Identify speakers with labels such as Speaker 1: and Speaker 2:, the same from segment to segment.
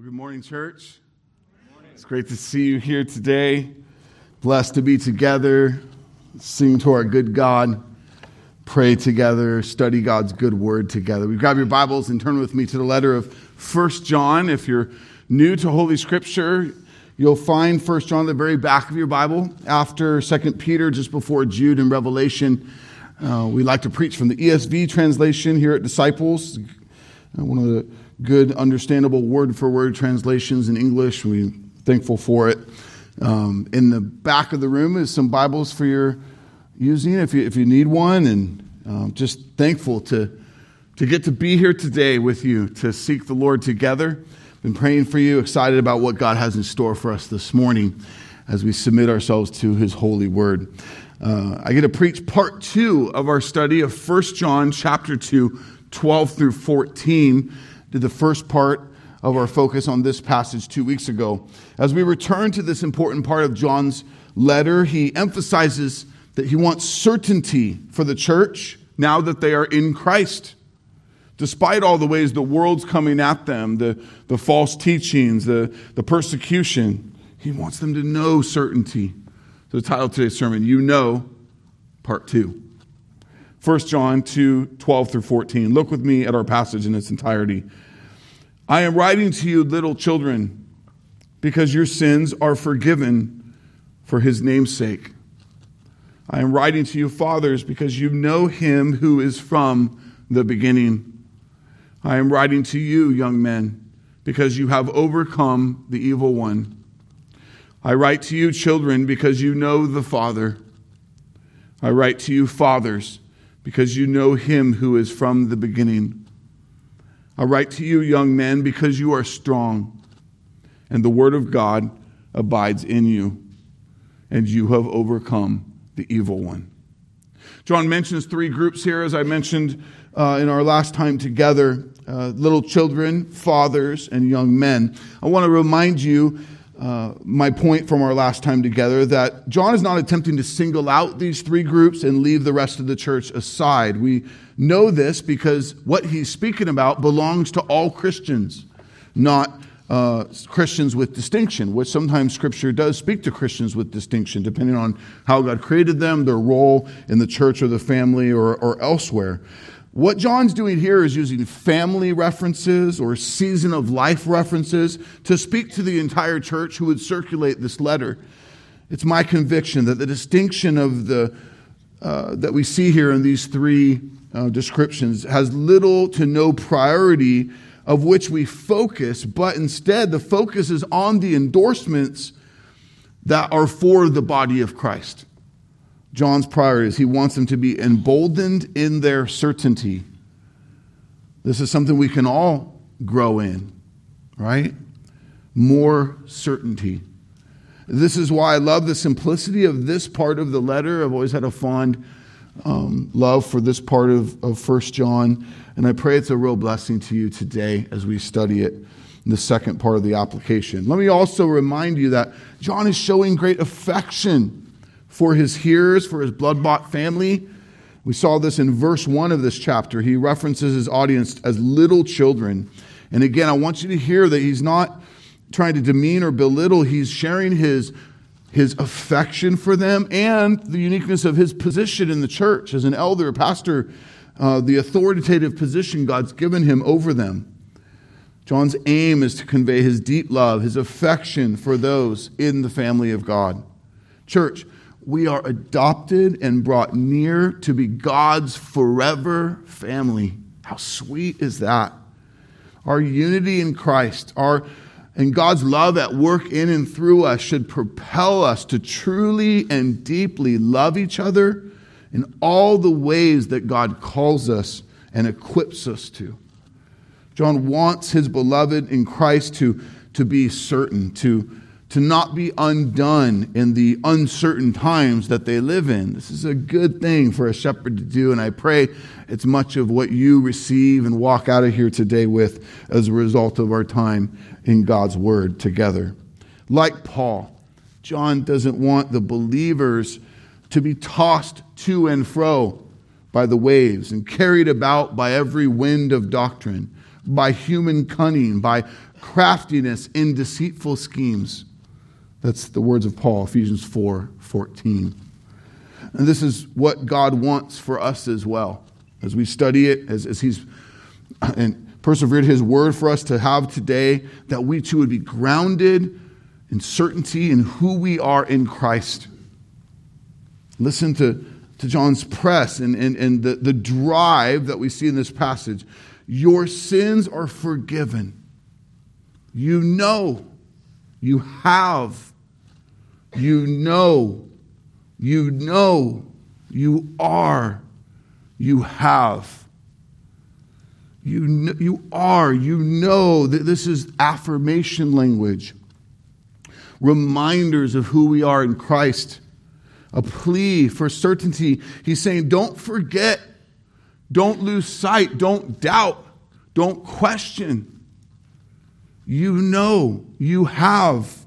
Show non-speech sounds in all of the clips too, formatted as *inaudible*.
Speaker 1: Well, good morning, church. It's great to see you here today. Blessed to be together, sing to our good God, pray together, study God's good word together. We grab your Bibles and turn with me to the letter of First John. If you're new to Holy Scripture, you'll find First John at the very back of your Bible after Second Peter, just before Jude and Revelation. Uh, we like to preach from the ESV translation here at Disciples, uh, one of the good, understandable word for word translations in English. We're thankful for it. Um, in the back of the room is some Bibles for your using if you, if you need one, and um, just thankful to, to get to be here today with you to seek the Lord together. Been praying for you, excited about what God has in store for us this morning as we submit ourselves to His holy word. Uh, I get to preach part two of our study of 1 John chapter 2, 12 through 14 did the first part of our focus on this passage two weeks ago. As we return to this important part of John's letter, he emphasizes that he wants certainty for the church now that they are in Christ. Despite all the ways the world's coming at them, the, the false teachings, the, the persecution, he wants them to know certainty. So the title of today's sermon, You Know, Part 2. 1 John 2 12 through 14. Look with me at our passage in its entirety. I am writing to you, little children, because your sins are forgiven for his name's sake. I am writing to you, fathers, because you know him who is from the beginning. I am writing to you, young men, because you have overcome the evil one. I write to you, children, because you know the Father. I write to you, fathers because you know him who is from the beginning. I write to you, young men, because you are strong, and the word of God abides in you, and you have overcome the evil one. John mentions three groups here, as I mentioned uh, in our last time together uh, little children, fathers, and young men. I want to remind you uh, my point from our last time together that John is not attempting to single out these three groups and leave the rest of the church aside. We know this because what he's speaking about belongs to all Christians, not uh, Christians with distinction, which sometimes Scripture does speak to Christians with distinction, depending on how God created them, their role in the church or the family or, or elsewhere. What John's doing here is using family references or season of life references to speak to the entire church who would circulate this letter. It's my conviction that the distinction of the uh, that we see here in these three uh, descriptions has little to no priority of which we focus, but instead the focus is on the endorsements that are for the body of Christ. John's priority is he wants them to be emboldened in their certainty. This is something we can all grow in, right? More certainty. This is why I love the simplicity of this part of the letter. I've always had a fond um, love for this part of, of 1 John, and I pray it's a real blessing to you today as we study it in the second part of the application. Let me also remind you that John is showing great affection for his hearers, for his blood bought family. We saw this in verse 1 of this chapter. He references his audience as little children. And again, I want you to hear that he's not trying to demean or belittle, he's sharing his, his affection for them and the uniqueness of his position in the church as an elder, pastor, uh, the authoritative position God's given him over them. John's aim is to convey his deep love, his affection for those in the family of God. Church, we are adopted and brought near to be God's forever family. How sweet is that? Our unity in Christ, our and God's love at work in and through us should propel us to truly and deeply love each other in all the ways that God calls us and equips us to. John wants his beloved in Christ to, to be certain, to, to not be undone in the uncertain times that they live in. This is a good thing for a shepherd to do, and I pray it's much of what you receive and walk out of here today with as a result of our time in God's Word together. Like Paul, John doesn't want the believers to be tossed to and fro by the waves and carried about by every wind of doctrine, by human cunning, by craftiness in deceitful schemes. That's the words of Paul, Ephesians 4 14. And this is what God wants for us as well. As we study it, as, as He's and persevered His word for us to have today, that we too would be grounded in certainty in who we are in Christ. Listen to, to John's press and, and, and the, the drive that we see in this passage. Your sins are forgiven. You know, you have, you know, you know, you are, you have. You, you are, you know that this is affirmation language, reminders of who we are in Christ, a plea for certainty. He's saying, don't forget, don't lose sight, don't doubt, don't question. You know, you have,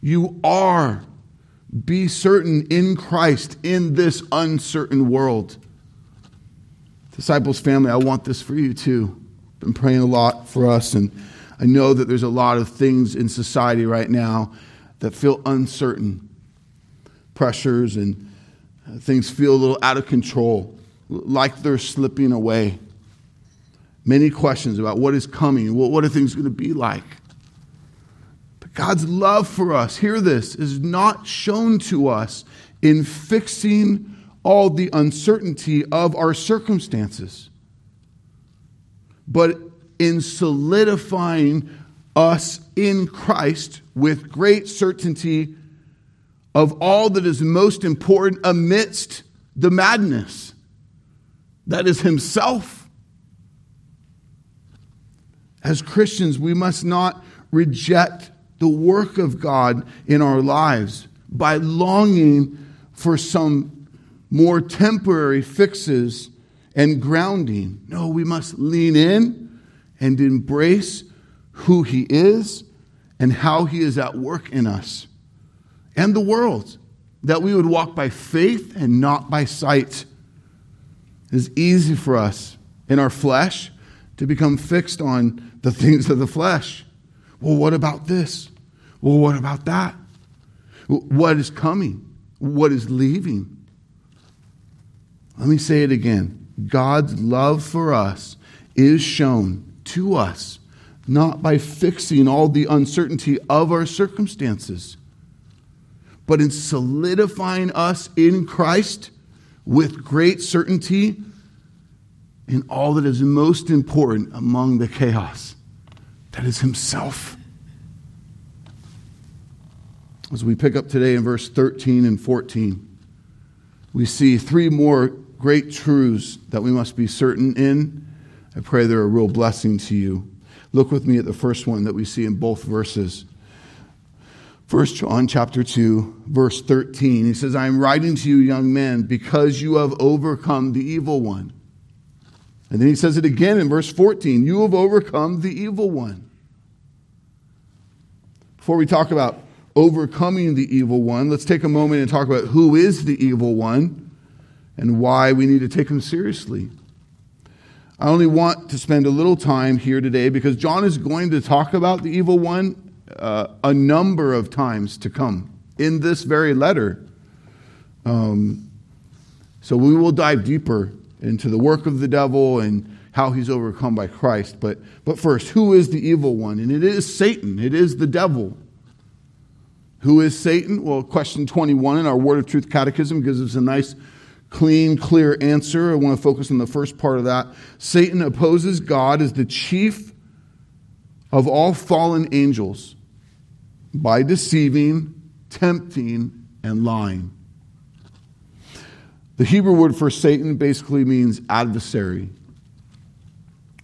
Speaker 1: you are. Be certain in Christ in this uncertain world. Disciples family, I want this for you too. Been praying a lot for us, and I know that there's a lot of things in society right now that feel uncertain. Pressures and uh, things feel a little out of control, like they're slipping away. Many questions about what is coming, what are things going to be like. God's love for us, hear this, is not shown to us in fixing all the uncertainty of our circumstances, but in solidifying us in Christ with great certainty of all that is most important amidst the madness that is Himself. As Christians, we must not reject the work of God in our lives by longing for some more temporary fixes and grounding. No, we must lean in and embrace who He is and how He is at work in us and the world. That we would walk by faith and not by sight. It is easy for us in our flesh to become fixed on the things of the flesh. Well, what about this? Well, what about that? What is coming? What is leaving? Let me say it again. God's love for us is shown to us not by fixing all the uncertainty of our circumstances, but in solidifying us in Christ with great certainty in all that is most important among the chaos that is Himself. As we pick up today in verse 13 and 14, we see three more great truths that we must be certain in. I pray they're a real blessing to you. Look with me at the first one that we see in both verses. 1 John chapter 2, verse 13. He says, I am writing to you, young men, because you have overcome the evil one. And then he says it again in verse 14 You have overcome the evil one. Before we talk about overcoming the evil one, let's take a moment and talk about who is the evil one and why we need to take him seriously. I only want to spend a little time here today because John is going to talk about the evil one uh, a number of times to come in this very letter. Um, so we will dive deeper into the work of the devil and how he's overcome by Christ. But, but first, who is the evil one? And it is Satan, it is the devil. Who is Satan? Well, question 21 in our Word of Truth Catechism gives us a nice clean, clear answer. I want to focus on the first part of that. Satan opposes God as the chief of all fallen angels by deceiving, tempting, and lying. The Hebrew word for Satan basically means adversary.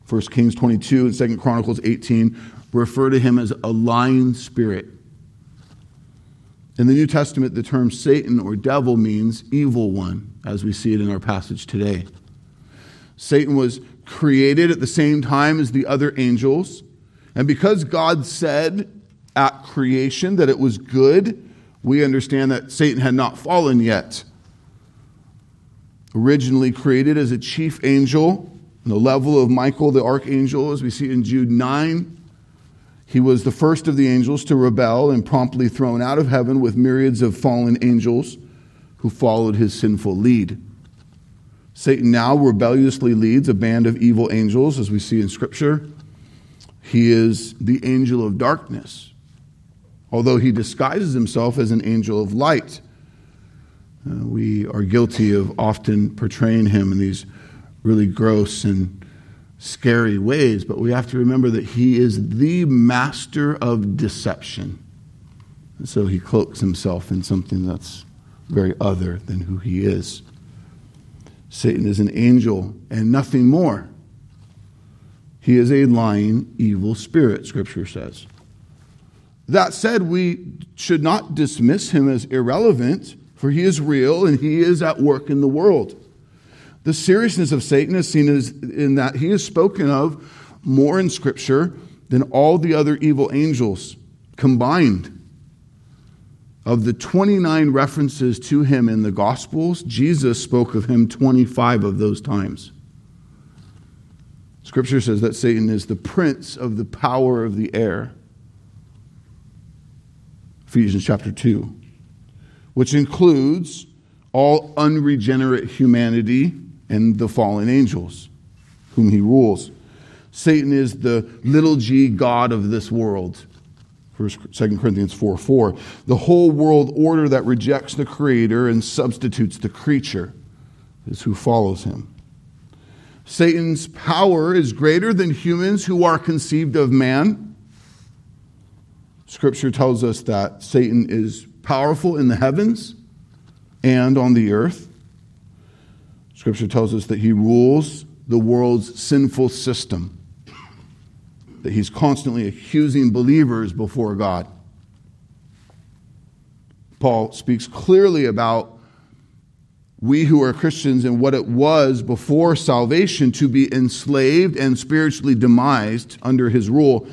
Speaker 1: 1 Kings 22 and 2 Chronicles 18 refer to him as a lying spirit. In the New Testament, the term Satan or devil means evil one, as we see it in our passage today. Satan was created at the same time as the other angels. And because God said at creation that it was good, we understand that Satan had not fallen yet. Originally created as a chief angel, the level of Michael the archangel, as we see in Jude 9, He was the first of the angels to rebel and promptly thrown out of heaven with myriads of fallen angels who followed his sinful lead. Satan now rebelliously leads a band of evil angels, as we see in Scripture. He is the angel of darkness, although he disguises himself as an angel of light. Uh, we are guilty of often portraying him in these really gross and scary ways, but we have to remember that he is the master of deception. And so he cloaks himself in something that's very other than who he is. Satan is an angel and nothing more. He is a lying, evil spirit, Scripture says. That said, we should not dismiss him as irrelevant, for he is real and he is at work in the world. The seriousness of Satan is seen as in that he is spoken of more in Scripture than all the other evil angels combined. Of the 29 references to him in the Gospels, Jesus spoke of him 25 of those times. Scripture says that Satan is the prince of the power of the air. Ephesians chapter 2, which includes all unregenerate humanity and the fallen angels whom he rules. Satan is the little g God of this world. 2 Corinthians 4 4. The whole world order that rejects the Creator and substitutes the creature is who follows him. Satan's power is greater than humans who are conceived of man. Scripture tells us that Satan is powerful in the heavens and on the earth. Scripture tells us that he rules the world's sinful system that he's constantly accusing believers before God. Paul speaks clearly about we who are Christians and what it was before salvation to be enslaved and spiritually demised under his rule.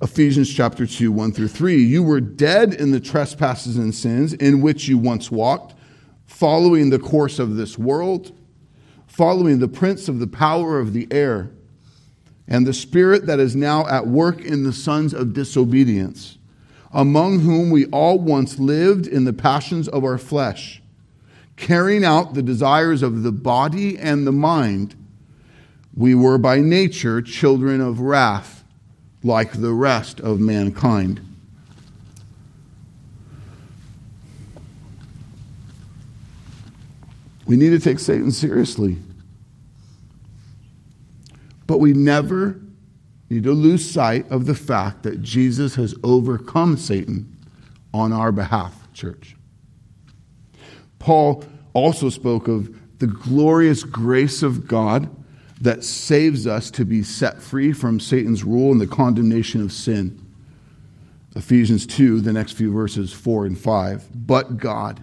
Speaker 1: Ephesians chapter 2, 1 through 3. You were dead in the trespasses and sins in which you once walked, following the course of this world, following the prince of the power of the air and the spirit that is now at work in the sons of disobedience, among whom we all once lived in the passions of our flesh, carrying out the desires of the body and the mind. We were by nature children of wrath, like the rest of mankind. We need to take Satan seriously. But we never need to lose sight of the fact that Jesus has overcome Satan on our behalf, church. Paul also spoke of the glorious grace of God that saves us to be set free from Satan's rule and the condemnation of sin. Ephesians 2, the next few verses 4 and 5. But God,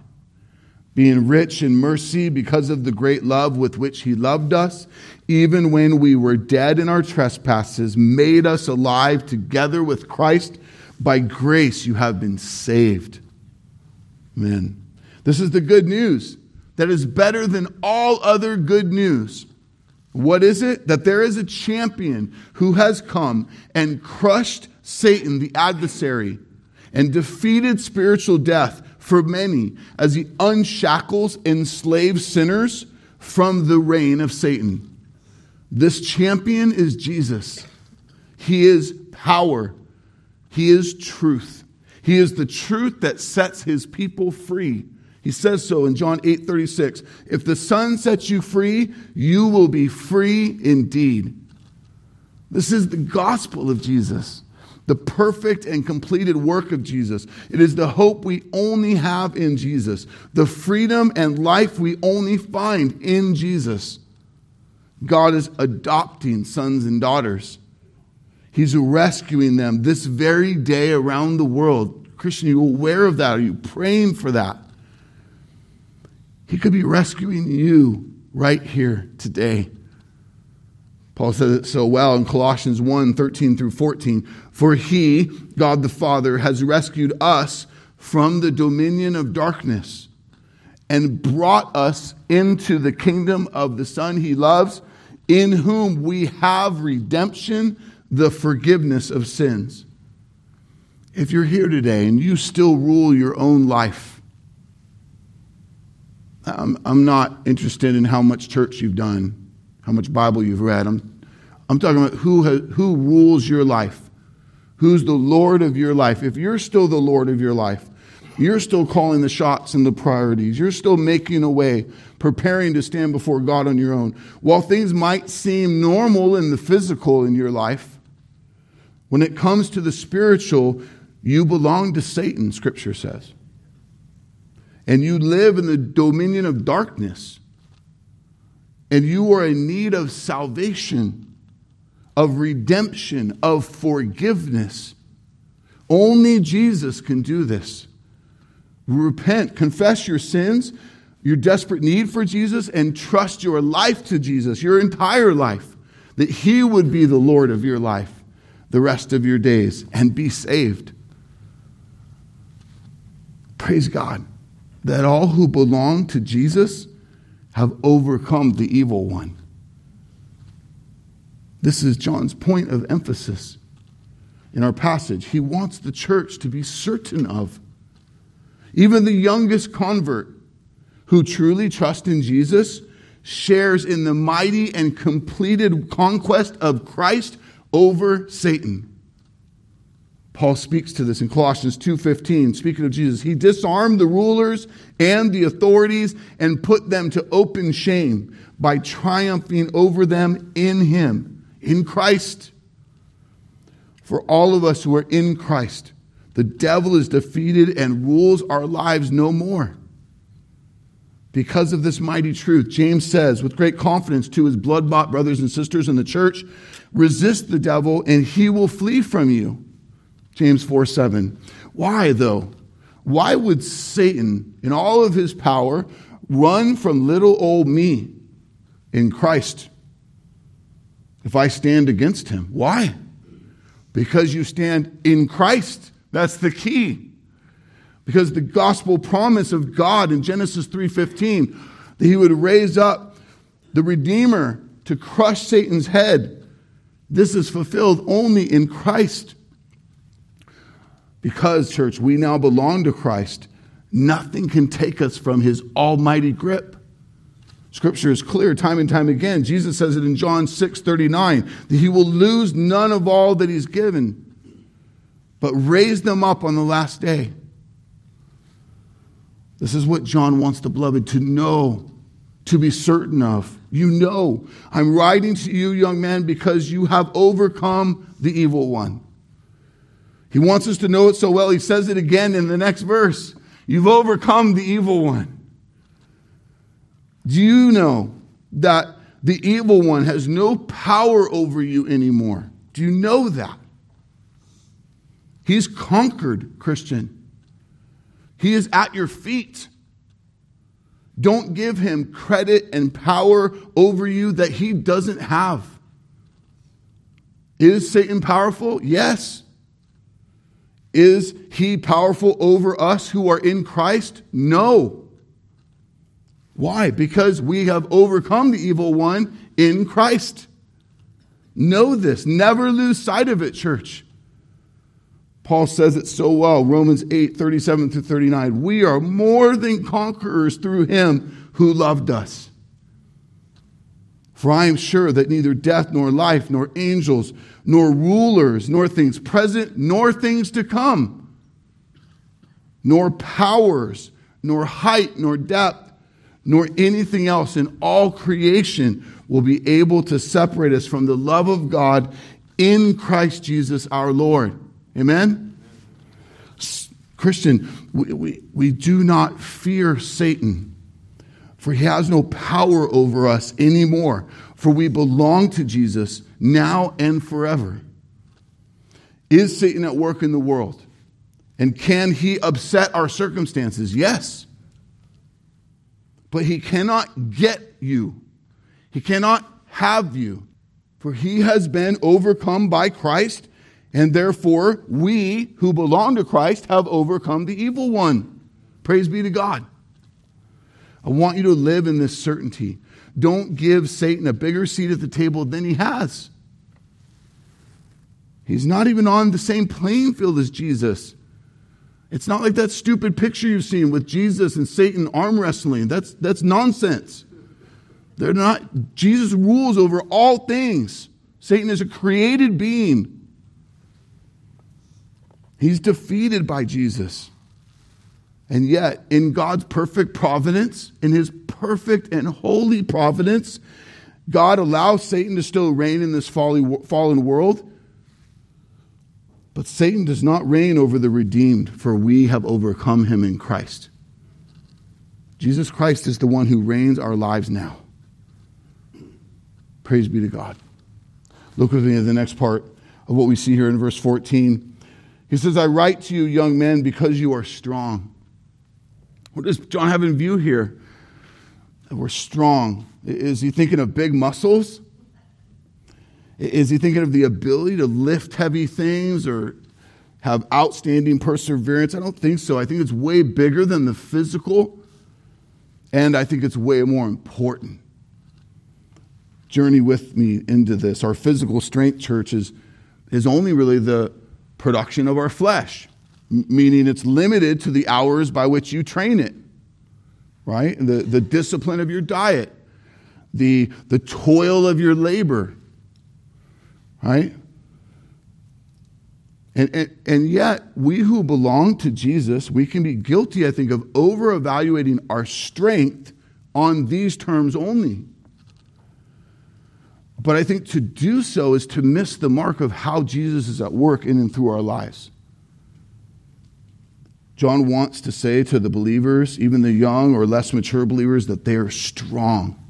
Speaker 1: being rich in mercy because of the great love with which he loved us, even when we were dead in our trespasses, made us alive together with Christ. By grace you have been saved. Amen. This is the good news that is better than all other good news. What is it? That there is a champion who has come and crushed Satan, the adversary, and defeated spiritual death for many as he unshackles enslaved sinners from the reign of Satan. This champion is Jesus. He is power. He is truth. He is the truth that sets his people free. He says so in John 8 36. If the Son sets you free, you will be free indeed. This is the gospel of Jesus the perfect and completed work of Jesus. It is the hope we only have in Jesus, the freedom and life we only find in Jesus. God is adopting sons and daughters. He's rescuing them this very day around the world. Christian, are you aware of that? Are you praying for that? He could be rescuing you right here today. Paul says it so well in Colossians 1 13 through 14. For he, God the Father, has rescued us from the dominion of darkness and brought us into the kingdom of the Son he loves, in whom we have redemption, the forgiveness of sins. If you're here today and you still rule your own life, I'm, I'm not interested in how much church you've done, how much Bible you've read. I'm, I'm talking about who, has, who rules your life, who's the Lord of your life. If you're still the Lord of your life, you're still calling the shots and the priorities. You're still making a way, preparing to stand before God on your own. While things might seem normal in the physical in your life, when it comes to the spiritual, you belong to Satan, Scripture says. And you live in the dominion of darkness. And you are in need of salvation, of redemption, of forgiveness. Only Jesus can do this. Repent, confess your sins, your desperate need for Jesus, and trust your life to Jesus, your entire life, that He would be the Lord of your life the rest of your days and be saved. Praise God that all who belong to Jesus have overcome the evil one. This is John's point of emphasis in our passage. He wants the church to be certain of even the youngest convert who truly trusts in Jesus shares in the mighty and completed conquest of Christ over Satan. Paul speaks to this in Colossians 2:15 speaking of Jesus he disarmed the rulers and the authorities and put them to open shame by triumphing over them in him in Christ for all of us who are in Christ the devil is defeated and rules our lives no more. Because of this mighty truth, James says with great confidence to his blood bought brothers and sisters in the church resist the devil and he will flee from you. James 4 7. Why, though? Why would Satan, in all of his power, run from little old me in Christ if I stand against him? Why? Because you stand in Christ. That's the key. Because the gospel promise of God in Genesis 3:15 that he would raise up the redeemer to crush Satan's head. This is fulfilled only in Christ. Because church, we now belong to Christ. Nothing can take us from his almighty grip. Scripture is clear time and time again. Jesus says it in John 6 39 that he will lose none of all that he's given but raise them up on the last day. This is what John wants the beloved to know, to be certain of. You know, I'm writing to you, young man, because you have overcome the evil one. He wants us to know it so well, he says it again in the next verse. You've overcome the evil one. Do you know that the evil one has no power over you anymore? Do you know that? He's conquered, Christian. He is at your feet. Don't give him credit and power over you that he doesn't have. Is Satan powerful? Yes. Is he powerful over us who are in Christ? No. Why? Because we have overcome the evil one in Christ. Know this. Never lose sight of it, church. Paul says it so well, Romans 8, 37 through 39. We are more than conquerors through him who loved us. For I am sure that neither death, nor life, nor angels, nor rulers, nor things present, nor things to come, nor powers, nor height, nor depth, nor anything else in all creation will be able to separate us from the love of God in Christ Jesus our Lord. Amen? Christian, we, we, we do not fear Satan, for he has no power over us anymore, for we belong to Jesus now and forever. Is Satan at work in the world? And can he upset our circumstances? Yes. But he cannot get you, he cannot have you, for he has been overcome by Christ and therefore, we who belong to Christ have overcome the evil one. Praise be to God. I want you to live in this certainty. Don't give Satan a bigger seat at the table than he has. He's not even on the same playing field as Jesus. It's not like that stupid picture you've seen with Jesus and Satan arm wrestling. That's, that's nonsense. They're not, Jesus rules over all things. Satan is a created being. He's defeated by Jesus. And yet, in God's perfect providence, in his perfect and holy providence, God allows Satan to still reign in this fallen world. But Satan does not reign over the redeemed, for we have overcome him in Christ. Jesus Christ is the one who reigns our lives now. Praise be to God. Look with me at the next part of what we see here in verse 14. He says, I write to you, young men, because you are strong. What does John have in view here? We're strong. Is he thinking of big muscles? Is he thinking of the ability to lift heavy things or have outstanding perseverance? I don't think so. I think it's way bigger than the physical, and I think it's way more important. Journey with me into this. Our physical strength, church, is, is only really the production of our flesh, meaning it's limited to the hours by which you train it right? The, the discipline of your diet, the, the toil of your labor, right? And, and, and yet, we who belong to Jesus, we can be guilty, I think, of over evaluating our strength on these terms only. But I think to do so is to miss the mark of how Jesus is at work in and through our lives. John wants to say to the believers, even the young or less mature believers, that they are strong.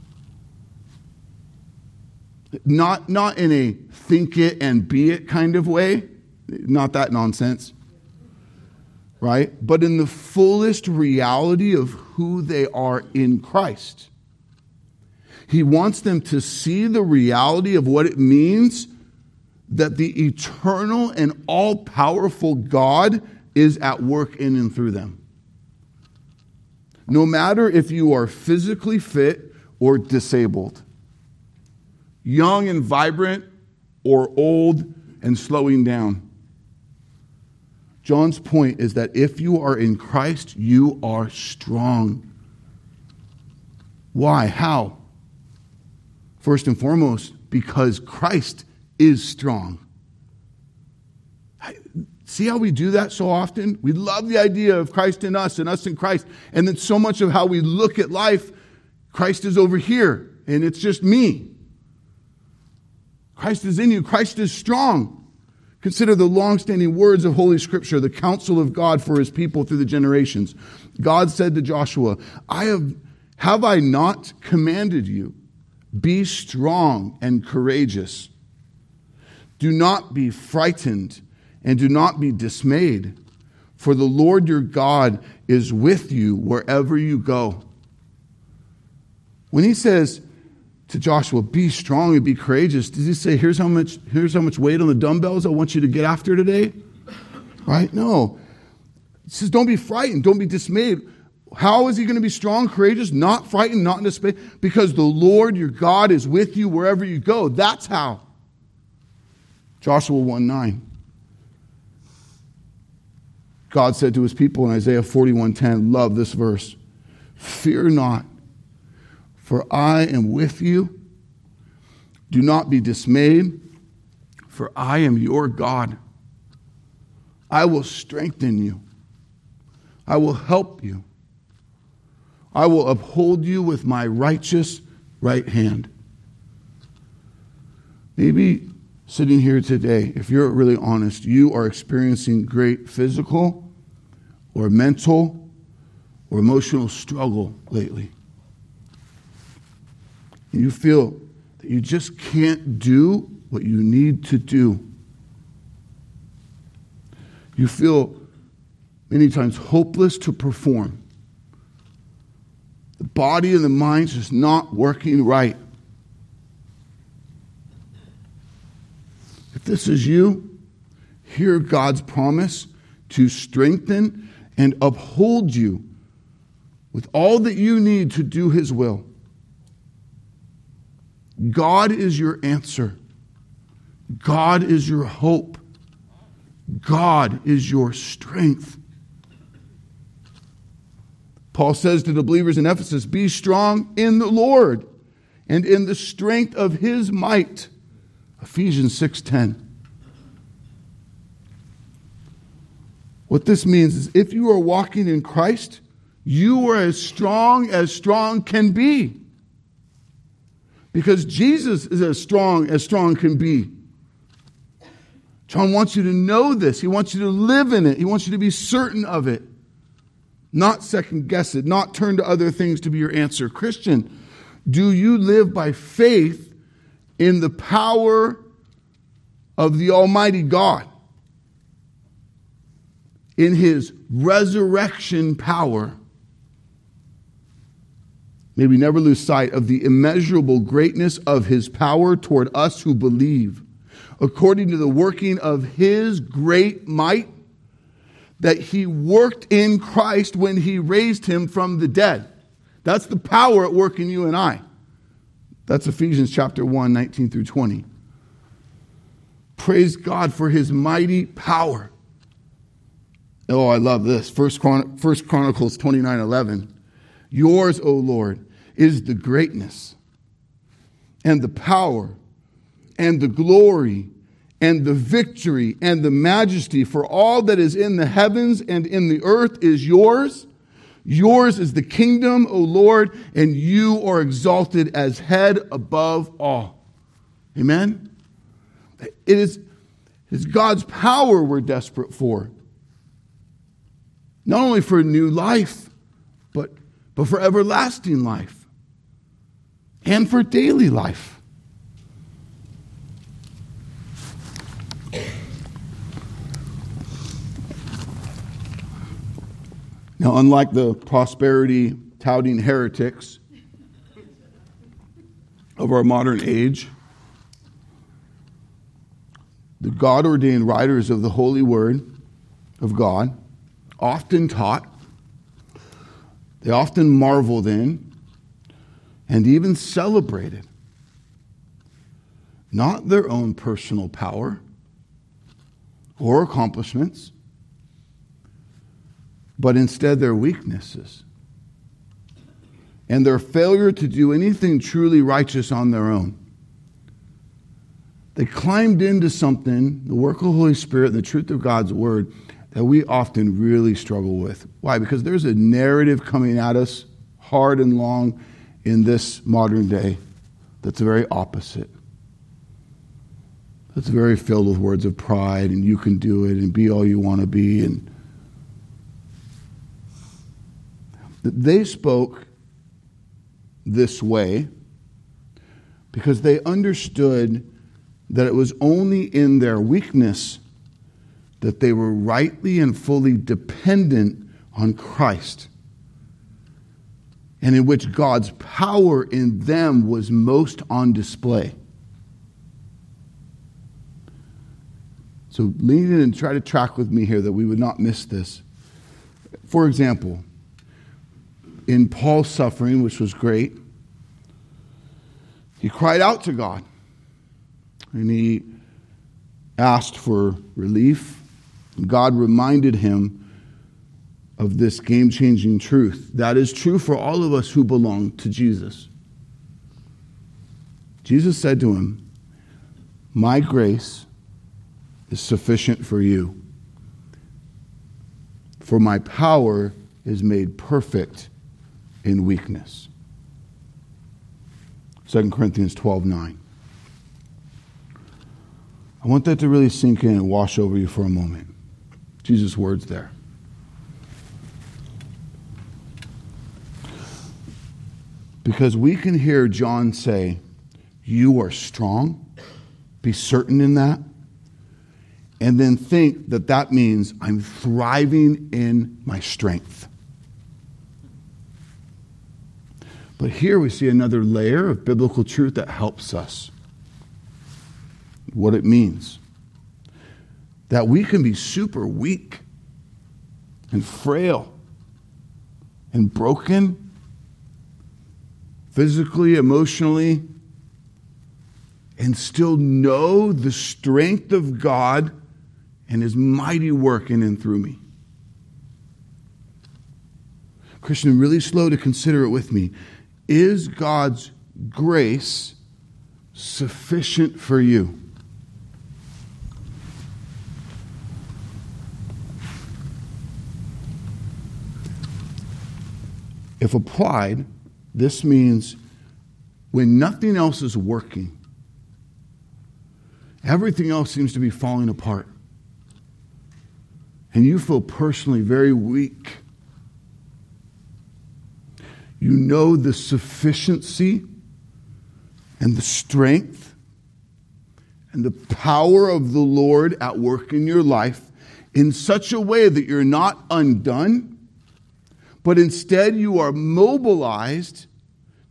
Speaker 1: Not, not in a think it and be it kind of way, not that nonsense, right? But in the fullest reality of who they are in Christ. He wants them to see the reality of what it means that the eternal and all powerful God is at work in and through them. No matter if you are physically fit or disabled, young and vibrant or old and slowing down. John's point is that if you are in Christ, you are strong. Why? How? First and foremost, because Christ is strong. See how we do that so often? We love the idea of Christ in us and us in Christ. And then so much of how we look at life, Christ is over here and it's just me. Christ is in you. Christ is strong. Consider the long-standing words of Holy Scripture, the counsel of God for his people through the generations. God said to Joshua, I have, have I not commanded you? Be strong and courageous. Do not be frightened and do not be dismayed, for the Lord your God is with you wherever you go. When he says to Joshua, be strong and be courageous, does he say, here's how much, here's how much weight on the dumbbells I want you to get after today? Right? No. He says, don't be frightened, don't be dismayed. How is he going to be strong, courageous, not frightened, not dismayed? Because the Lord your God is with you wherever you go. That's how. Joshua 1 9. God said to his people in Isaiah 41:10, love this verse. Fear not, for I am with you. Do not be dismayed, for I am your God. I will strengthen you. I will help you. I will uphold you with my righteous right hand. Maybe sitting here today, if you're really honest, you are experiencing great physical or mental or emotional struggle lately. And you feel that you just can't do what you need to do. You feel many times hopeless to perform. The body and the mind's just not working right. This is you, hear God's promise to strengthen and uphold you with all that you need to do His will. God is your answer, God is your hope, God is your strength. Paul says to the believers in Ephesus, Be strong in the Lord and in the strength of his might. Ephesians 6:10. What this means is if you are walking in Christ, you are as strong as strong can be. Because Jesus is as strong as strong can be. John wants you to know this. He wants you to live in it. He wants you to be certain of it. Not second guess it, not turn to other things to be your answer. Christian, do you live by faith in the power of the Almighty God? In His resurrection power? May we never lose sight of the immeasurable greatness of His power toward us who believe, according to the working of His great might that He worked in Christ when He raised Him from the dead. That's the power at work in you and I. That's Ephesians chapter 1, 19 through 20. Praise God for his mighty power. Oh, I love this. First, Chron- First Chronicles 29, 11. Yours, O Lord, is the greatness and the power and the glory and the victory and the majesty for all that is in the heavens and in the earth is yours. Yours is the kingdom, O Lord, and you are exalted as head above all. Amen? It is, it is God's power we're desperate for. Not only for new life, but, but for everlasting life and for daily life. Now, unlike the prosperity touting heretics of our modern age, the God ordained writers of the Holy Word of God often taught, they often marveled in, and even celebrated not their own personal power or accomplishments but instead their weaknesses and their failure to do anything truly righteous on their own. They climbed into something, the work of the Holy Spirit and the truth of God's Word, that we often really struggle with. Why? Because there's a narrative coming at us hard and long in this modern day that's very opposite. That's very filled with words of pride and you can do it and be all you want to be and That they spoke this way because they understood that it was only in their weakness that they were rightly and fully dependent on Christ, and in which God's power in them was most on display. So lean in and try to track with me here that we would not miss this. For example, in Paul's suffering, which was great, he cried out to God and he asked for relief. God reminded him of this game changing truth. That is true for all of us who belong to Jesus. Jesus said to him, My grace is sufficient for you, for my power is made perfect in weakness. 2 Corinthians 12 9. I want that to really sink in and wash over you for a moment. Jesus' words there. Because we can hear John say, You are strong, be certain in that, and then think that that means I'm thriving in my strength. But here we see another layer of biblical truth that helps us. What it means. That we can be super weak and frail and broken physically, emotionally, and still know the strength of God and his mighty work in and through me. Christian, really slow to consider it with me. Is God's grace sufficient for you? If applied, this means when nothing else is working, everything else seems to be falling apart, and you feel personally very weak, you know the sufficiency and the strength and the power of the Lord at work in your life in such a way that you're not undone but instead you are mobilized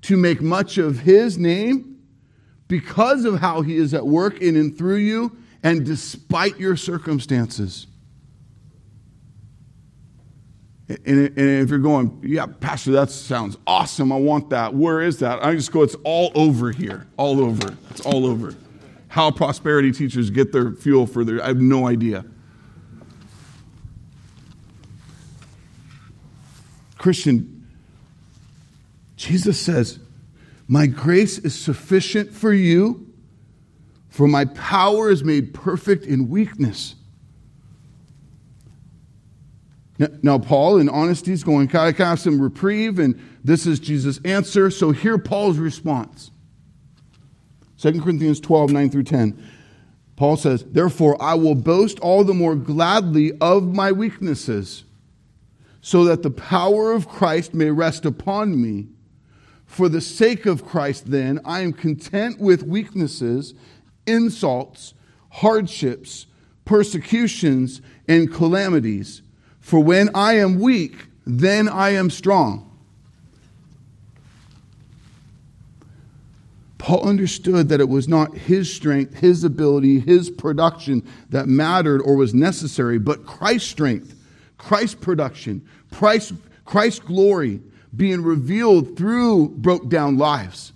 Speaker 1: to make much of His name because of how He is at work in and through you and despite your circumstances. And, if you're going, yeah, Pastor, that sounds awesome. I want that. Where is that? I just go, it's all over here. All over. It's all over. How prosperity teachers get their fuel for their, I have no idea. Christian, Jesus says, My grace is sufficient for you, for my power is made perfect in weakness. Now, Paul, in honesty, is going, Can I have some reprieve? And this is Jesus' answer. So hear Paul's response 2 Corinthians 12, 9 through 10. Paul says, Therefore, I will boast all the more gladly of my weaknesses so that the power of Christ may rest upon me. For the sake of Christ, then, I am content with weaknesses, insults, hardships, persecutions, and calamities. For when I am weak, then I am strong. Paul understood that it was not his strength, his ability, his production that mattered or was necessary, but Christ's strength, Christ's production, Christ, Christ's glory being revealed through broke down lives.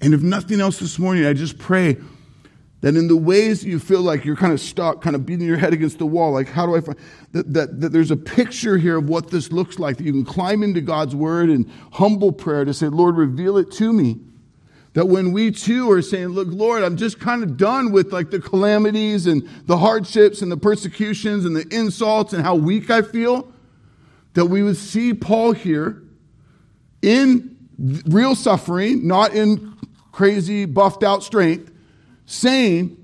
Speaker 1: And if nothing else this morning, I just pray that in the ways you feel like you're kind of stuck, kind of beating your head against the wall, like how do I find that, that, that there's a picture here of what this looks like, that you can climb into God's word in humble prayer to say, Lord, reveal it to me. That when we too are saying, look, Lord, I'm just kind of done with like the calamities and the hardships and the persecutions and the insults and how weak I feel, that we would see Paul here in real suffering, not in crazy, buffed out strength, saying,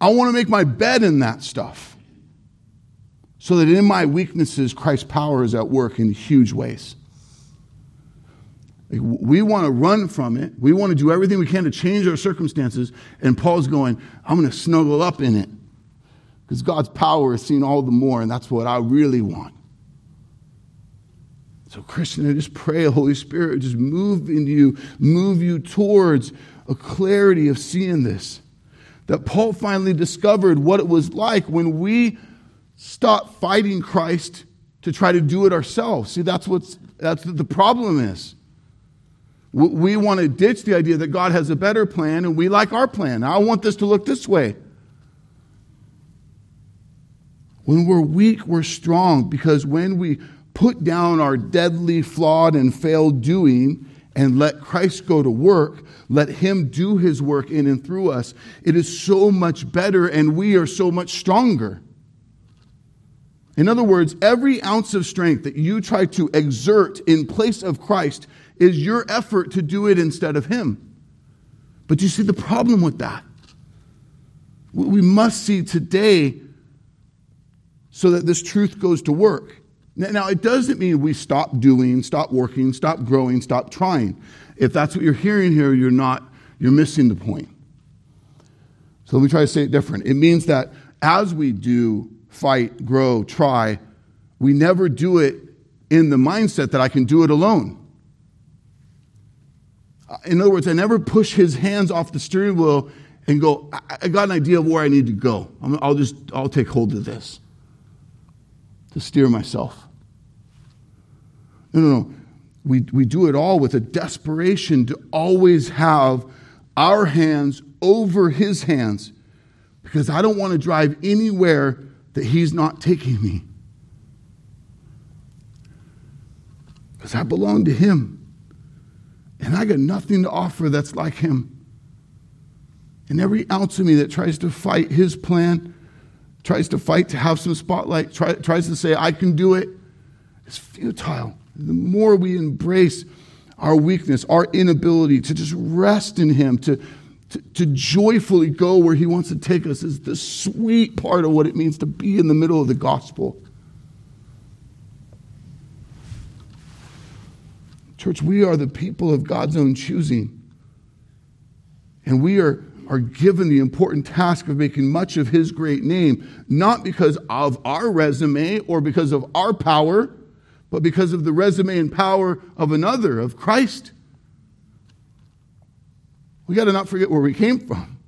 Speaker 1: I want to make my bed in that stuff. So that in my weaknesses, Christ's power is at work in huge ways. We want to run from it. We want to do everything we can to change our circumstances. And Paul's going, I'm going to snuggle up in it because God's power is seen all the more, and that's what I really want. So, Christian, I just pray, Holy Spirit, just move into you, move you towards a clarity of seeing this. That Paul finally discovered what it was like when we stopped fighting Christ to try to do it ourselves. See, that's what's that's what the problem is. We want to ditch the idea that God has a better plan and we like our plan. I want this to look this way. When we're weak, we're strong because when we put down our deadly, flawed, and failed doing and let Christ go to work, let Him do His work in and through us, it is so much better and we are so much stronger. In other words, every ounce of strength that you try to exert in place of Christ is your effort to do it instead of Him. But you see the problem with that? We must see today so that this truth goes to work. Now, it doesn't mean we stop doing, stop working, stop growing, stop trying. If that's what you're hearing here, you're not, you're missing the point. So let me try to say it different. It means that as we do fight, grow, try, we never do it in the mindset that I can do it alone. Uh, in other words, I never push his hands off the steering wheel and go, I got an idea of where I need to go. I'll just, I'll take hold of this to steer myself. No, no, no. we, we do it all with a desperation to always have our hands over his hands because I don't want to drive anywhere that he's not taking me. Because I belong to him. And I got nothing to offer that's like him. And every ounce of me that tries to fight his plan, tries to fight to have some spotlight, try, tries to say, I can do it, is futile. The more we embrace our weakness, our inability to just rest in him, to, to, to, joyfully go where he wants to take us, is the sweet part of what it means to be in the middle of the gospel. Church, we are the people of God's own choosing. And we are, are given the important task of making much of his great name, not because of our resume or because of our power, but because of the resume and power of another, of Christ. We got to not forget where we came from.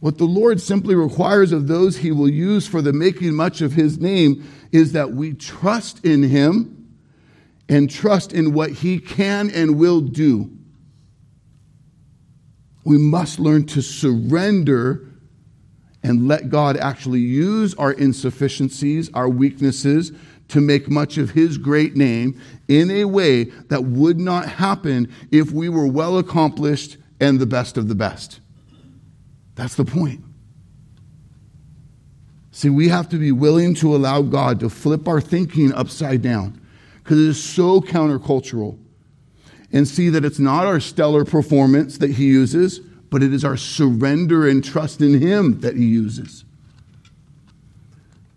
Speaker 1: What the Lord simply requires of those he will use for the making much of his name is that we trust in him and trust in what He can and will do. We must learn to surrender and let God actually use our insufficiencies, our weaknesses, to make much of His great name in a way that would not happen if we were well accomplished and the best of the best. That's the point. See, we have to be willing to allow God to flip our thinking upside down because it is so countercultural. And see that it's not our stellar performance that he uses, but it is our surrender and trust in him that he uses.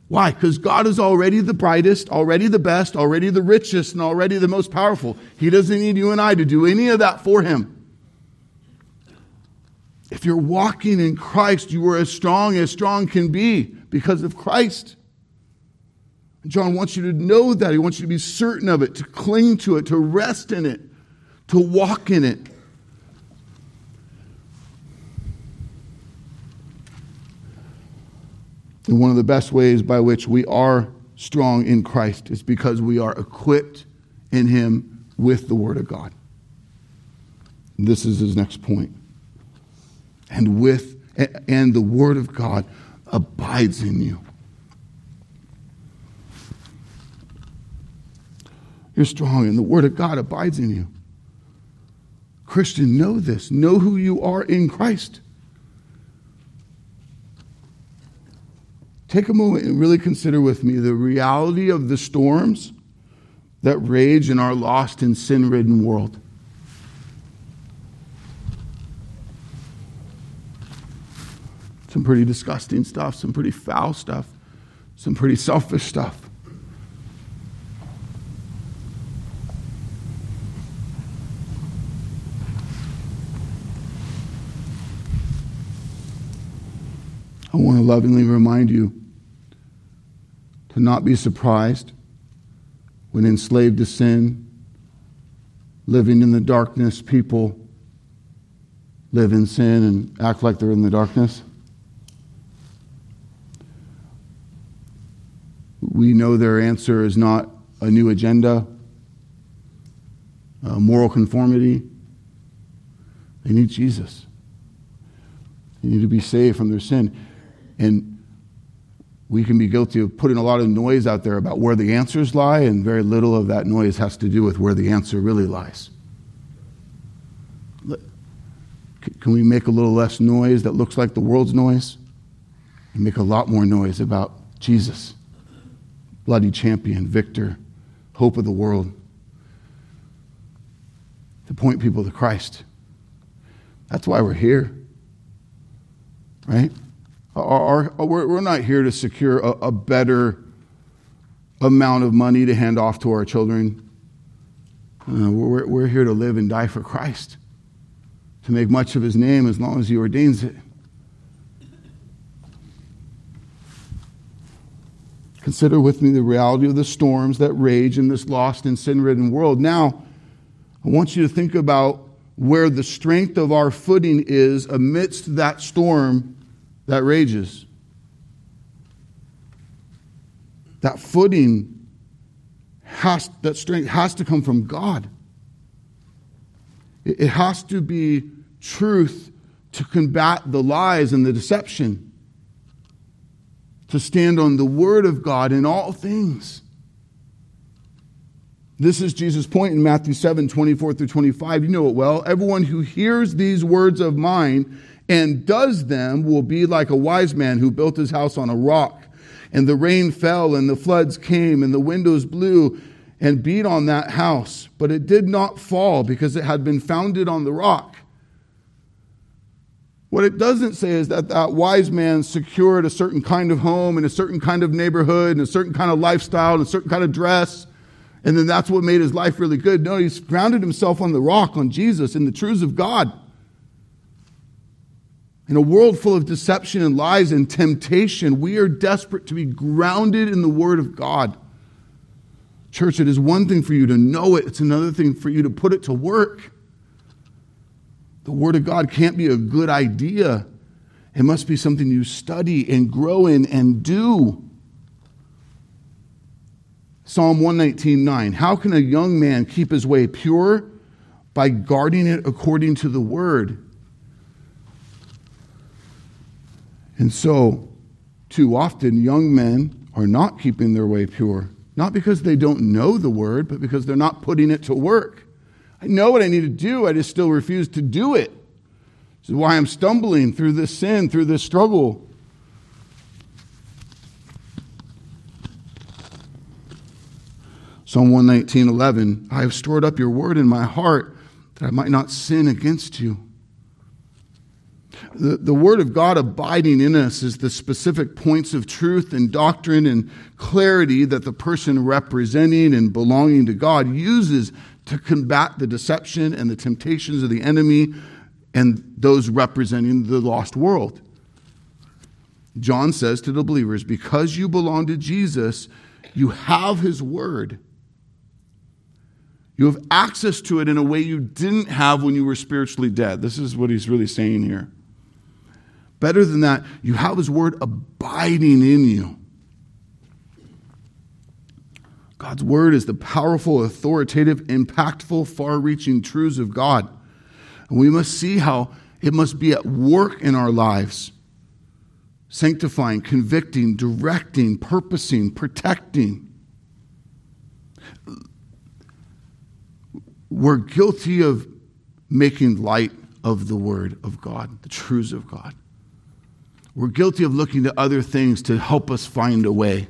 Speaker 1: Why? Because God is already the brightest, already the best, already the richest, and already the most powerful. He doesn't need you and I to do any of that for him. If you're walking in Christ, you are as strong as strong can be because of Christ. John wants you to know that. He wants you to be certain of it, to cling to it, to rest in it, to walk in it. And one of the best ways by which we are strong in Christ is because we are equipped in Him with the Word of God. This is his next point. And with and the Word of God abides in you. You're strong, and the Word of God abides in you. Christian, know this. Know who you are in Christ. Take a moment and really consider with me the reality of the storms that rage in our lost and sin ridden world. Some pretty disgusting stuff, some pretty foul stuff, some pretty selfish stuff. I want to lovingly remind you to not be surprised when enslaved to sin, living in the darkness, people live in sin and act like they're in the darkness. We know their answer is not a new agenda, moral conformity. They need Jesus. They need to be saved from their sin. And we can be guilty of putting a lot of noise out there about where the answers lie, and very little of that noise has to do with where the answer really lies. Can we make a little less noise that looks like the world's noise? And make a lot more noise about Jesus, bloody champion, victor, hope of the world, to point people to Christ. That's why we're here, right? Our, our, we're not here to secure a, a better amount of money to hand off to our children. Uh, we're, we're here to live and die for Christ, to make much of his name as long as he ordains it. Consider with me the reality of the storms that rage in this lost and sin ridden world. Now, I want you to think about where the strength of our footing is amidst that storm that rages. That footing has, that strength has to come from God. It has to be truth to combat the lies and the deception, to stand on the word of God in all things. This is Jesus' point in Matthew 7 24 through 25. You know it well. Everyone who hears these words of mine and does them will be like a wise man who built his house on a rock. And the rain fell, and the floods came, and the windows blew and beat on that house. But it did not fall because it had been founded on the rock. What it doesn't say is that that wise man secured a certain kind of home and a certain kind of neighborhood and a certain kind of lifestyle and a certain kind of dress. And then that's what made his life really good. No, he's grounded himself on the rock, on Jesus, and the truths of God. In a world full of deception and lies and temptation, we are desperate to be grounded in the Word of God. Church, it is one thing for you to know it, it's another thing for you to put it to work. The Word of God can't be a good idea, it must be something you study and grow in and do. Psalm 119:9. How can a young man keep his way pure? By guarding it according to the word. And so, too often, young men are not keeping their way pure. Not because they don't know the word, but because they're not putting it to work. I know what I need to do, I just still refuse to do it. This is why I'm stumbling through this sin, through this struggle. Psalm 119, 11. I have stored up your word in my heart that I might not sin against you. The, the word of God abiding in us is the specific points of truth and doctrine and clarity that the person representing and belonging to God uses to combat the deception and the temptations of the enemy and those representing the lost world. John says to the believers, because you belong to Jesus, you have his word you have access to it in a way you didn't have when you were spiritually dead. This is what he's really saying here. Better than that, you have his word abiding in you. God's word is the powerful, authoritative, impactful, far reaching truths of God. And we must see how it must be at work in our lives sanctifying, convicting, directing, purposing, protecting. we're guilty of making light of the Word of God, the truths of God. We're guilty of looking to other things to help us find a way.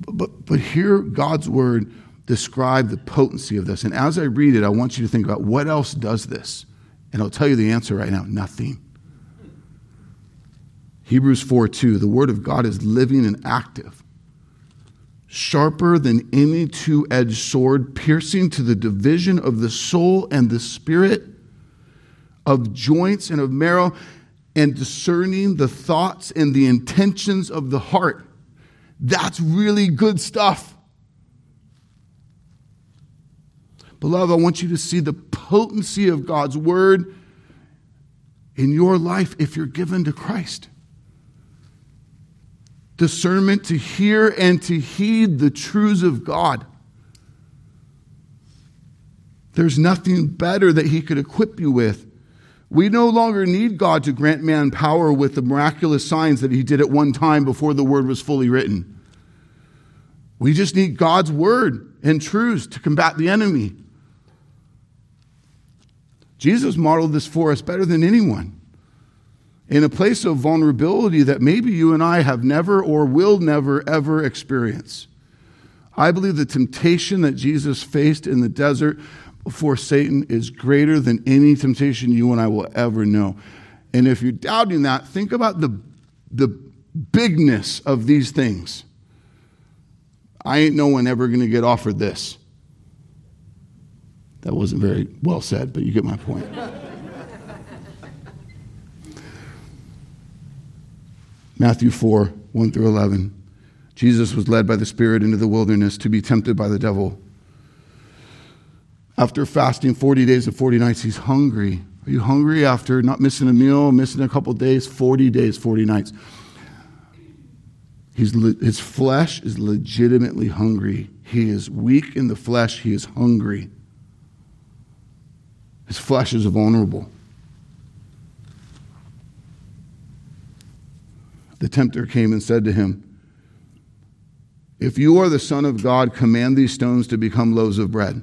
Speaker 1: But, but, but here, God's Word describe the potency of this. And as I read it, I want you to think about what else does this? And I'll tell you the answer right now nothing. Hebrews 4 2, the Word of God is living and active sharper than any two edged sword, piercing to the division of the soul and the spirit, of joints and of marrow, and discerning the thoughts and the intentions of the heart. That's really good stuff. Beloved, I want you to see the potency of God's word in your life if you're given to Christ discernment to hear and to heed the truths of God. There's nothing better that He could equip you with. We no longer need God to grant man power with the miraculous signs that He did at one time before the word was fully written. We just need God's word and truths to combat the enemy. Jesus modeled this for us better than anyone in a place of vulnerability that maybe you and I have never or will never ever experience. I believe the temptation that Jesus faced in the desert before Satan is greater than any temptation you and I will ever know. And if you're doubting that, think about the, the bigness of these things. I ain't no one ever going to get offered this. That wasn't very well said, but you get my point. *laughs* Matthew 4 1 through 11. Jesus was led by the Spirit into the wilderness to be tempted by the devil. After fasting 40 days and 40 nights, he's hungry. Are you hungry after not missing a meal, missing a couple days? 40 days, 40 nights. He's, his flesh is legitimately hungry. He is weak in the flesh, he is hungry. His flesh is vulnerable. The tempter came and said to him, If you are the Son of God, command these stones to become loaves of bread.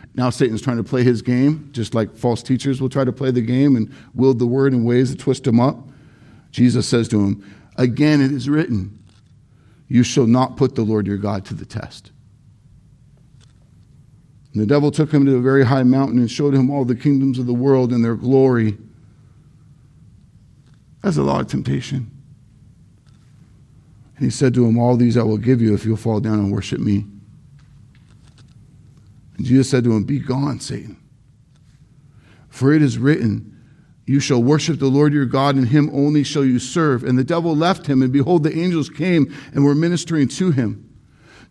Speaker 1: now Satan's trying to play his game, just like false teachers will try to play the game and wield the word in ways that twist him up. Jesus says to him, Again, it is written, You shall not put the Lord your God to the test. And the devil took him to a very high mountain and showed him all the kingdoms of the world and their glory. That's a lot of temptation. And he said to him, All these I will give you if you'll fall down and worship me. And Jesus said to him, Be gone, Satan. For it is written, You shall worship the Lord your God, and him only shall you serve. And the devil left him, and behold, the angels came and were ministering to him.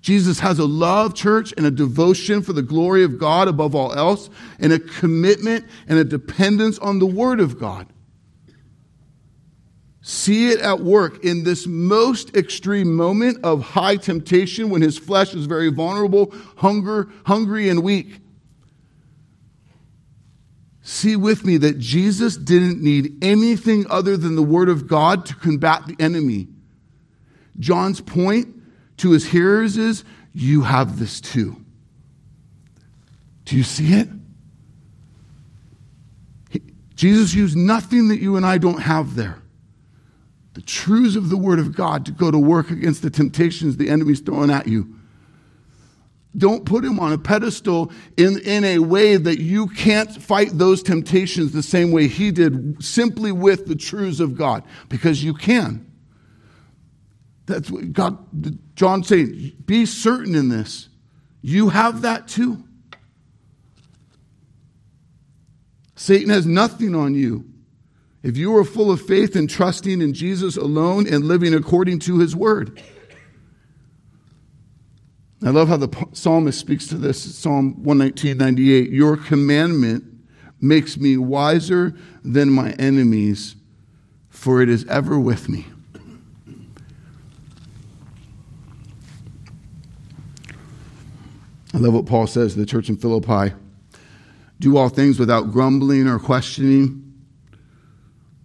Speaker 1: Jesus has a love, church, and a devotion for the glory of God above all else, and a commitment and a dependence on the Word of God. See it at work in this most extreme moment of high temptation when his flesh is very vulnerable, hunger, hungry, and weak. See with me that Jesus didn't need anything other than the Word of God to combat the enemy. John's point to his hearers is, You have this too. Do you see it? Jesus used nothing that you and I don't have there. The truths of the Word of God to go to work against the temptations the enemy's throwing at you. Don't put him on a pedestal in, in a way that you can't fight those temptations the same way he did, simply with the truths of God, because you can. That's what God, John saying, be certain in this. You have that too. Satan has nothing on you. If you are full of faith and trusting in Jesus alone and living according to his word. I love how the psalmist speaks to this Psalm 119, 98. Your commandment makes me wiser than my enemies, for it is ever with me. I love what Paul says to the church in Philippi do all things without grumbling or questioning.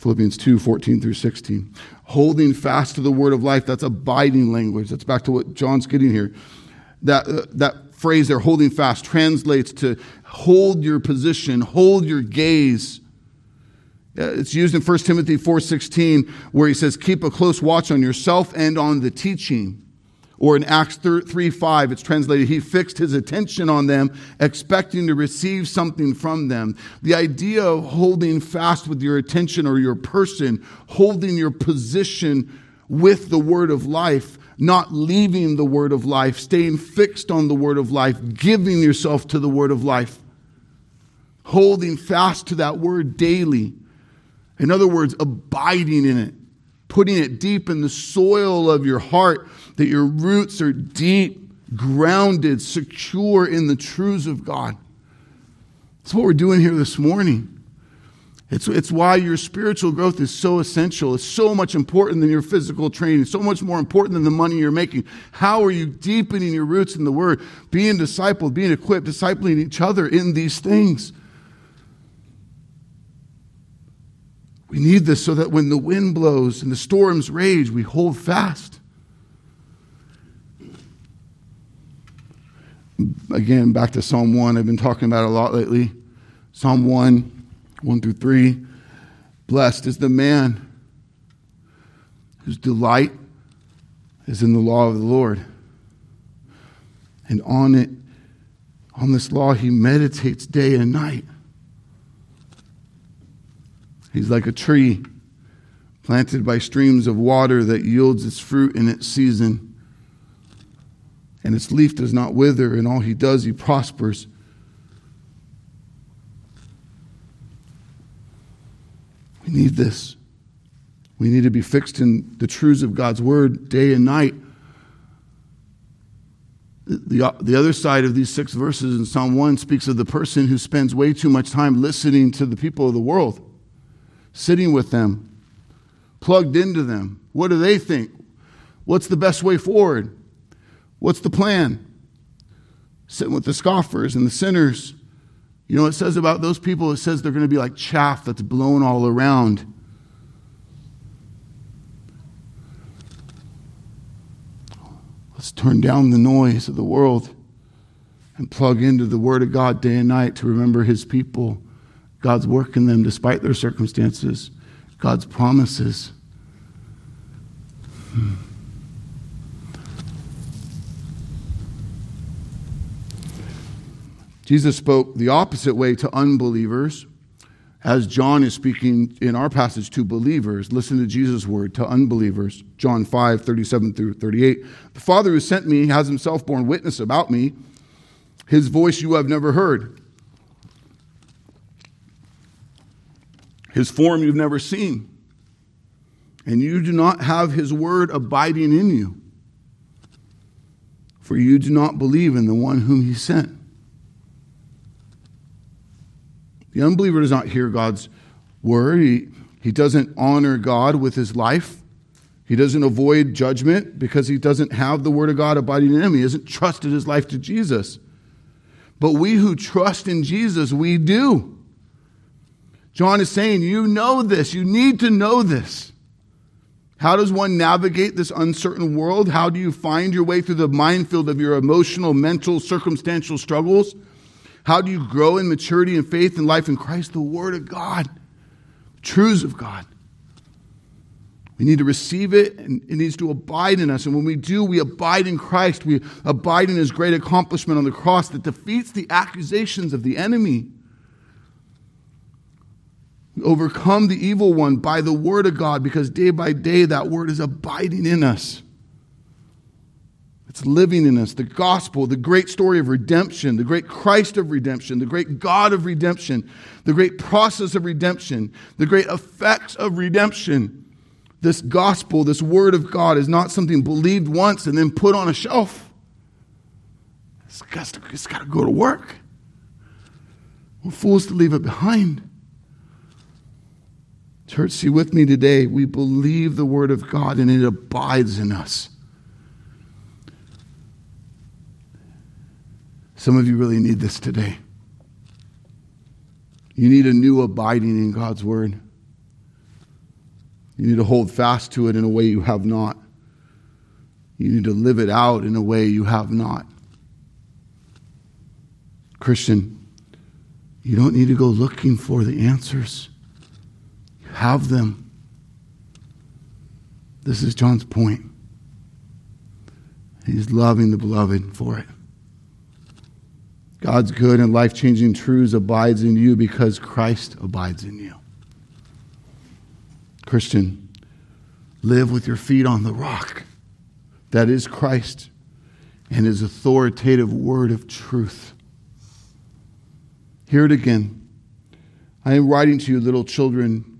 Speaker 1: Philippians 2 14 through 16. Holding fast to the word of life, that's abiding language. That's back to what John's getting here. That, uh, that phrase there, holding fast, translates to hold your position, hold your gaze. It's used in 1 Timothy 4:16 where he says keep a close watch on yourself and on the teaching. Or in Acts 3 5, it's translated, he fixed his attention on them, expecting to receive something from them. The idea of holding fast with your attention or your person, holding your position with the word of life, not leaving the word of life, staying fixed on the word of life, giving yourself to the word of life, holding fast to that word daily. In other words, abiding in it, putting it deep in the soil of your heart that your roots are deep, grounded, secure in the truths of God. That's what we're doing here this morning. It's, it's why your spiritual growth is so essential. It's so much important than your physical training, so much more important than the money you're making. How are you deepening your roots in the Word, being discipled, being equipped, discipling each other in these things? We need this so that when the wind blows and the storms rage, we hold fast. again, back to Psalm 1, I've been talking about a lot lately. Psalm 1, 1 through 3. Blessed is the man whose delight is in the law of the Lord. And on it, on this law, he meditates day and night. He's like a tree planted by streams of water that yields its fruit in its season. And its leaf does not wither, and all he does, he prospers. We need this. We need to be fixed in the truths of God's word day and night. The, the other side of these six verses in Psalm 1 speaks of the person who spends way too much time listening to the people of the world, sitting with them, plugged into them. What do they think? What's the best way forward? What's the plan? Sitting with the scoffers and the sinners. You know it says about those people? It says they're going to be like chaff that's blown all around. Let's turn down the noise of the world and plug into the Word of God day and night to remember His people, God's work in them despite their circumstances, God's promises. Hmm. Jesus spoke the opposite way to unbelievers as John is speaking in our passage to believers. Listen to Jesus' word to unbelievers. John 5, 37 through 38. The Father who sent me has himself borne witness about me. His voice you have never heard. His form you've never seen. And you do not have his word abiding in you. For you do not believe in the one whom he sent. The unbeliever does not hear God's word. He, he doesn't honor God with his life. He doesn't avoid judgment because he doesn't have the word of God abiding in him. He hasn't trusted his life to Jesus. But we who trust in Jesus, we do. John is saying, You know this. You need to know this. How does one navigate this uncertain world? How do you find your way through the minefield of your emotional, mental, circumstantial struggles? How do you grow in maturity and faith and life in Christ? The Word of God, truths of God. We need to receive it and it needs to abide in us. And when we do, we abide in Christ. We abide in His great accomplishment on the cross that defeats the accusations of the enemy. Overcome the evil one by the Word of God because day by day that Word is abiding in us. It's living in us. The gospel, the great story of redemption, the great Christ of redemption, the great God of redemption, the great process of redemption, the great effects of redemption. This gospel, this word of God, is not something believed once and then put on a shelf. It's got to, it's got to go to work. We're fools to leave it behind. Church, see with me today, we believe the word of God and it abides in us. Some of you really need this today. You need a new abiding in God's word. You need to hold fast to it in a way you have not. You need to live it out in a way you have not. Christian, you don't need to go looking for the answers, have them. This is John's point. He's loving the beloved for it. God's good and life changing truths abides in you because Christ abides in you. Christian, live with your feet on the rock. That is Christ and his authoritative word of truth. Hear it again. I am writing to you, little children,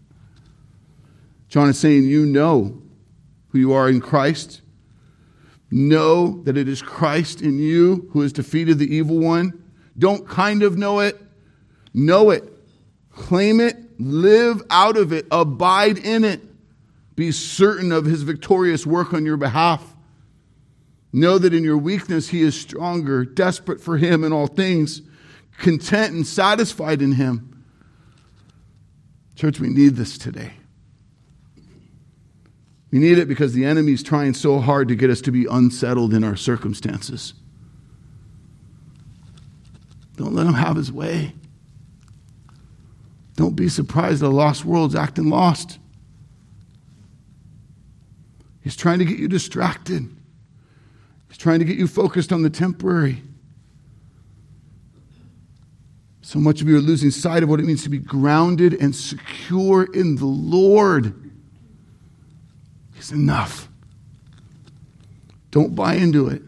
Speaker 1: John is saying, You know who you are in Christ. Know that it is Christ in you who has defeated the evil one don't kind of know it, know it. Claim it, live out of it, abide in it. Be certain of his victorious work on your behalf. Know that in your weakness he is stronger, desperate for him in all things, content and satisfied in him. Church, we need this today. We need it because the enemy is trying so hard to get us to be unsettled in our circumstances. Don't let him have his way. Don't be surprised that lost world's acting lost. He's trying to get you distracted. He's trying to get you focused on the temporary. So much of you are losing sight of what it means to be grounded and secure in the Lord. He's enough. Don't buy into it.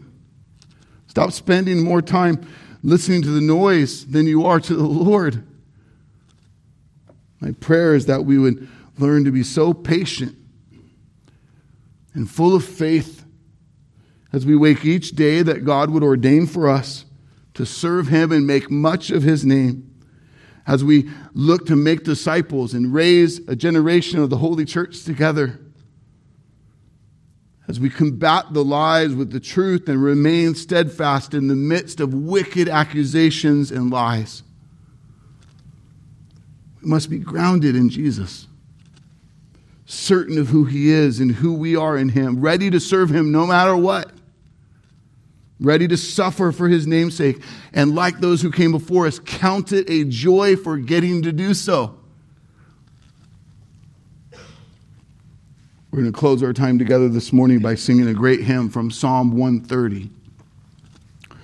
Speaker 1: Stop spending more time listening to the noise than you are to the Lord. My prayer is that we would learn to be so patient and full of faith as we wake each day that God would ordain for us to serve Him and make much of His name. As we look to make disciples and raise a generation of the Holy Church together. As we combat the lies with the truth and remain steadfast in the midst of wicked accusations and lies. We must be grounded in Jesus certain of who He is and who we are in Him, ready to serve Him no matter what, ready to suffer for His namesake, and like those who came before us, count it a joy for getting to do so. We're going to close our time together this morning by singing a great hymn from Psalm 130. I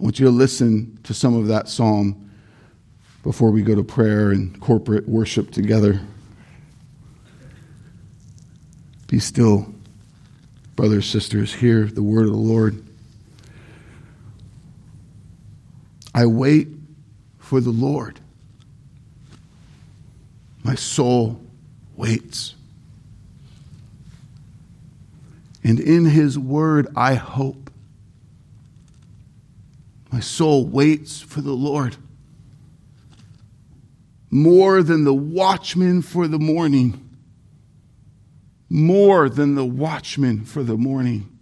Speaker 1: want you to listen to some of that psalm before we go to prayer and corporate worship together. Be still, brothers, and sisters, hear the word of the Lord. I wait for the Lord. My soul waits. And in his word I hope. My soul waits for the Lord more than the watchman for the morning more than the watchman for the morning.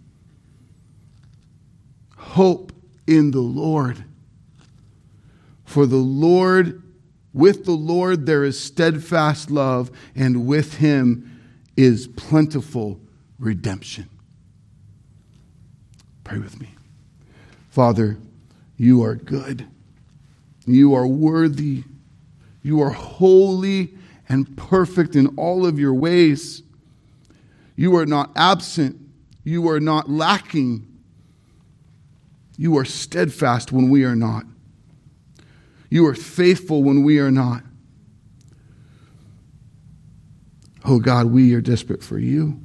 Speaker 1: Hope in the Lord. For the Lord, with the Lord there is steadfast love, and with him is plentiful redemption. Pray with me. Father, you are good. You are worthy. You are holy and perfect in all of your ways. You are not absent. You are not lacking. You are steadfast when we are not. You are faithful when we are not. Oh God, we are desperate for you.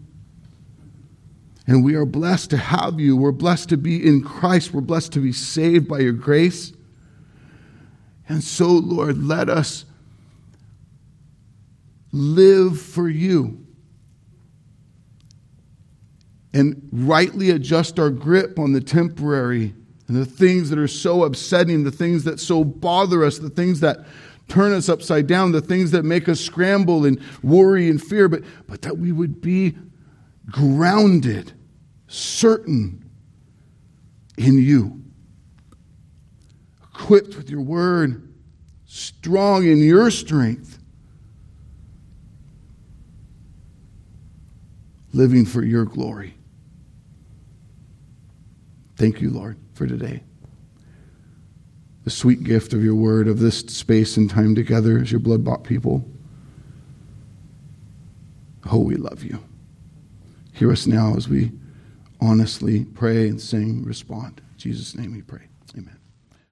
Speaker 1: And we are blessed to have you. We're blessed to be in Christ. We're blessed to be saved by your grace. And so, Lord, let us live for you and rightly adjust our grip on the temporary and the things that are so upsetting, the things that so bother us, the things that turn us upside down, the things that make us scramble and worry and fear, but, but that we would be grounded, certain in you, equipped with your word, strong in your strength, living for your glory. Thank you, Lord, for today. The sweet gift of your word, of this space and time together as your blood bought people. Oh, we love you. Hear us now as we honestly pray and sing, respond. In Jesus' name we pray.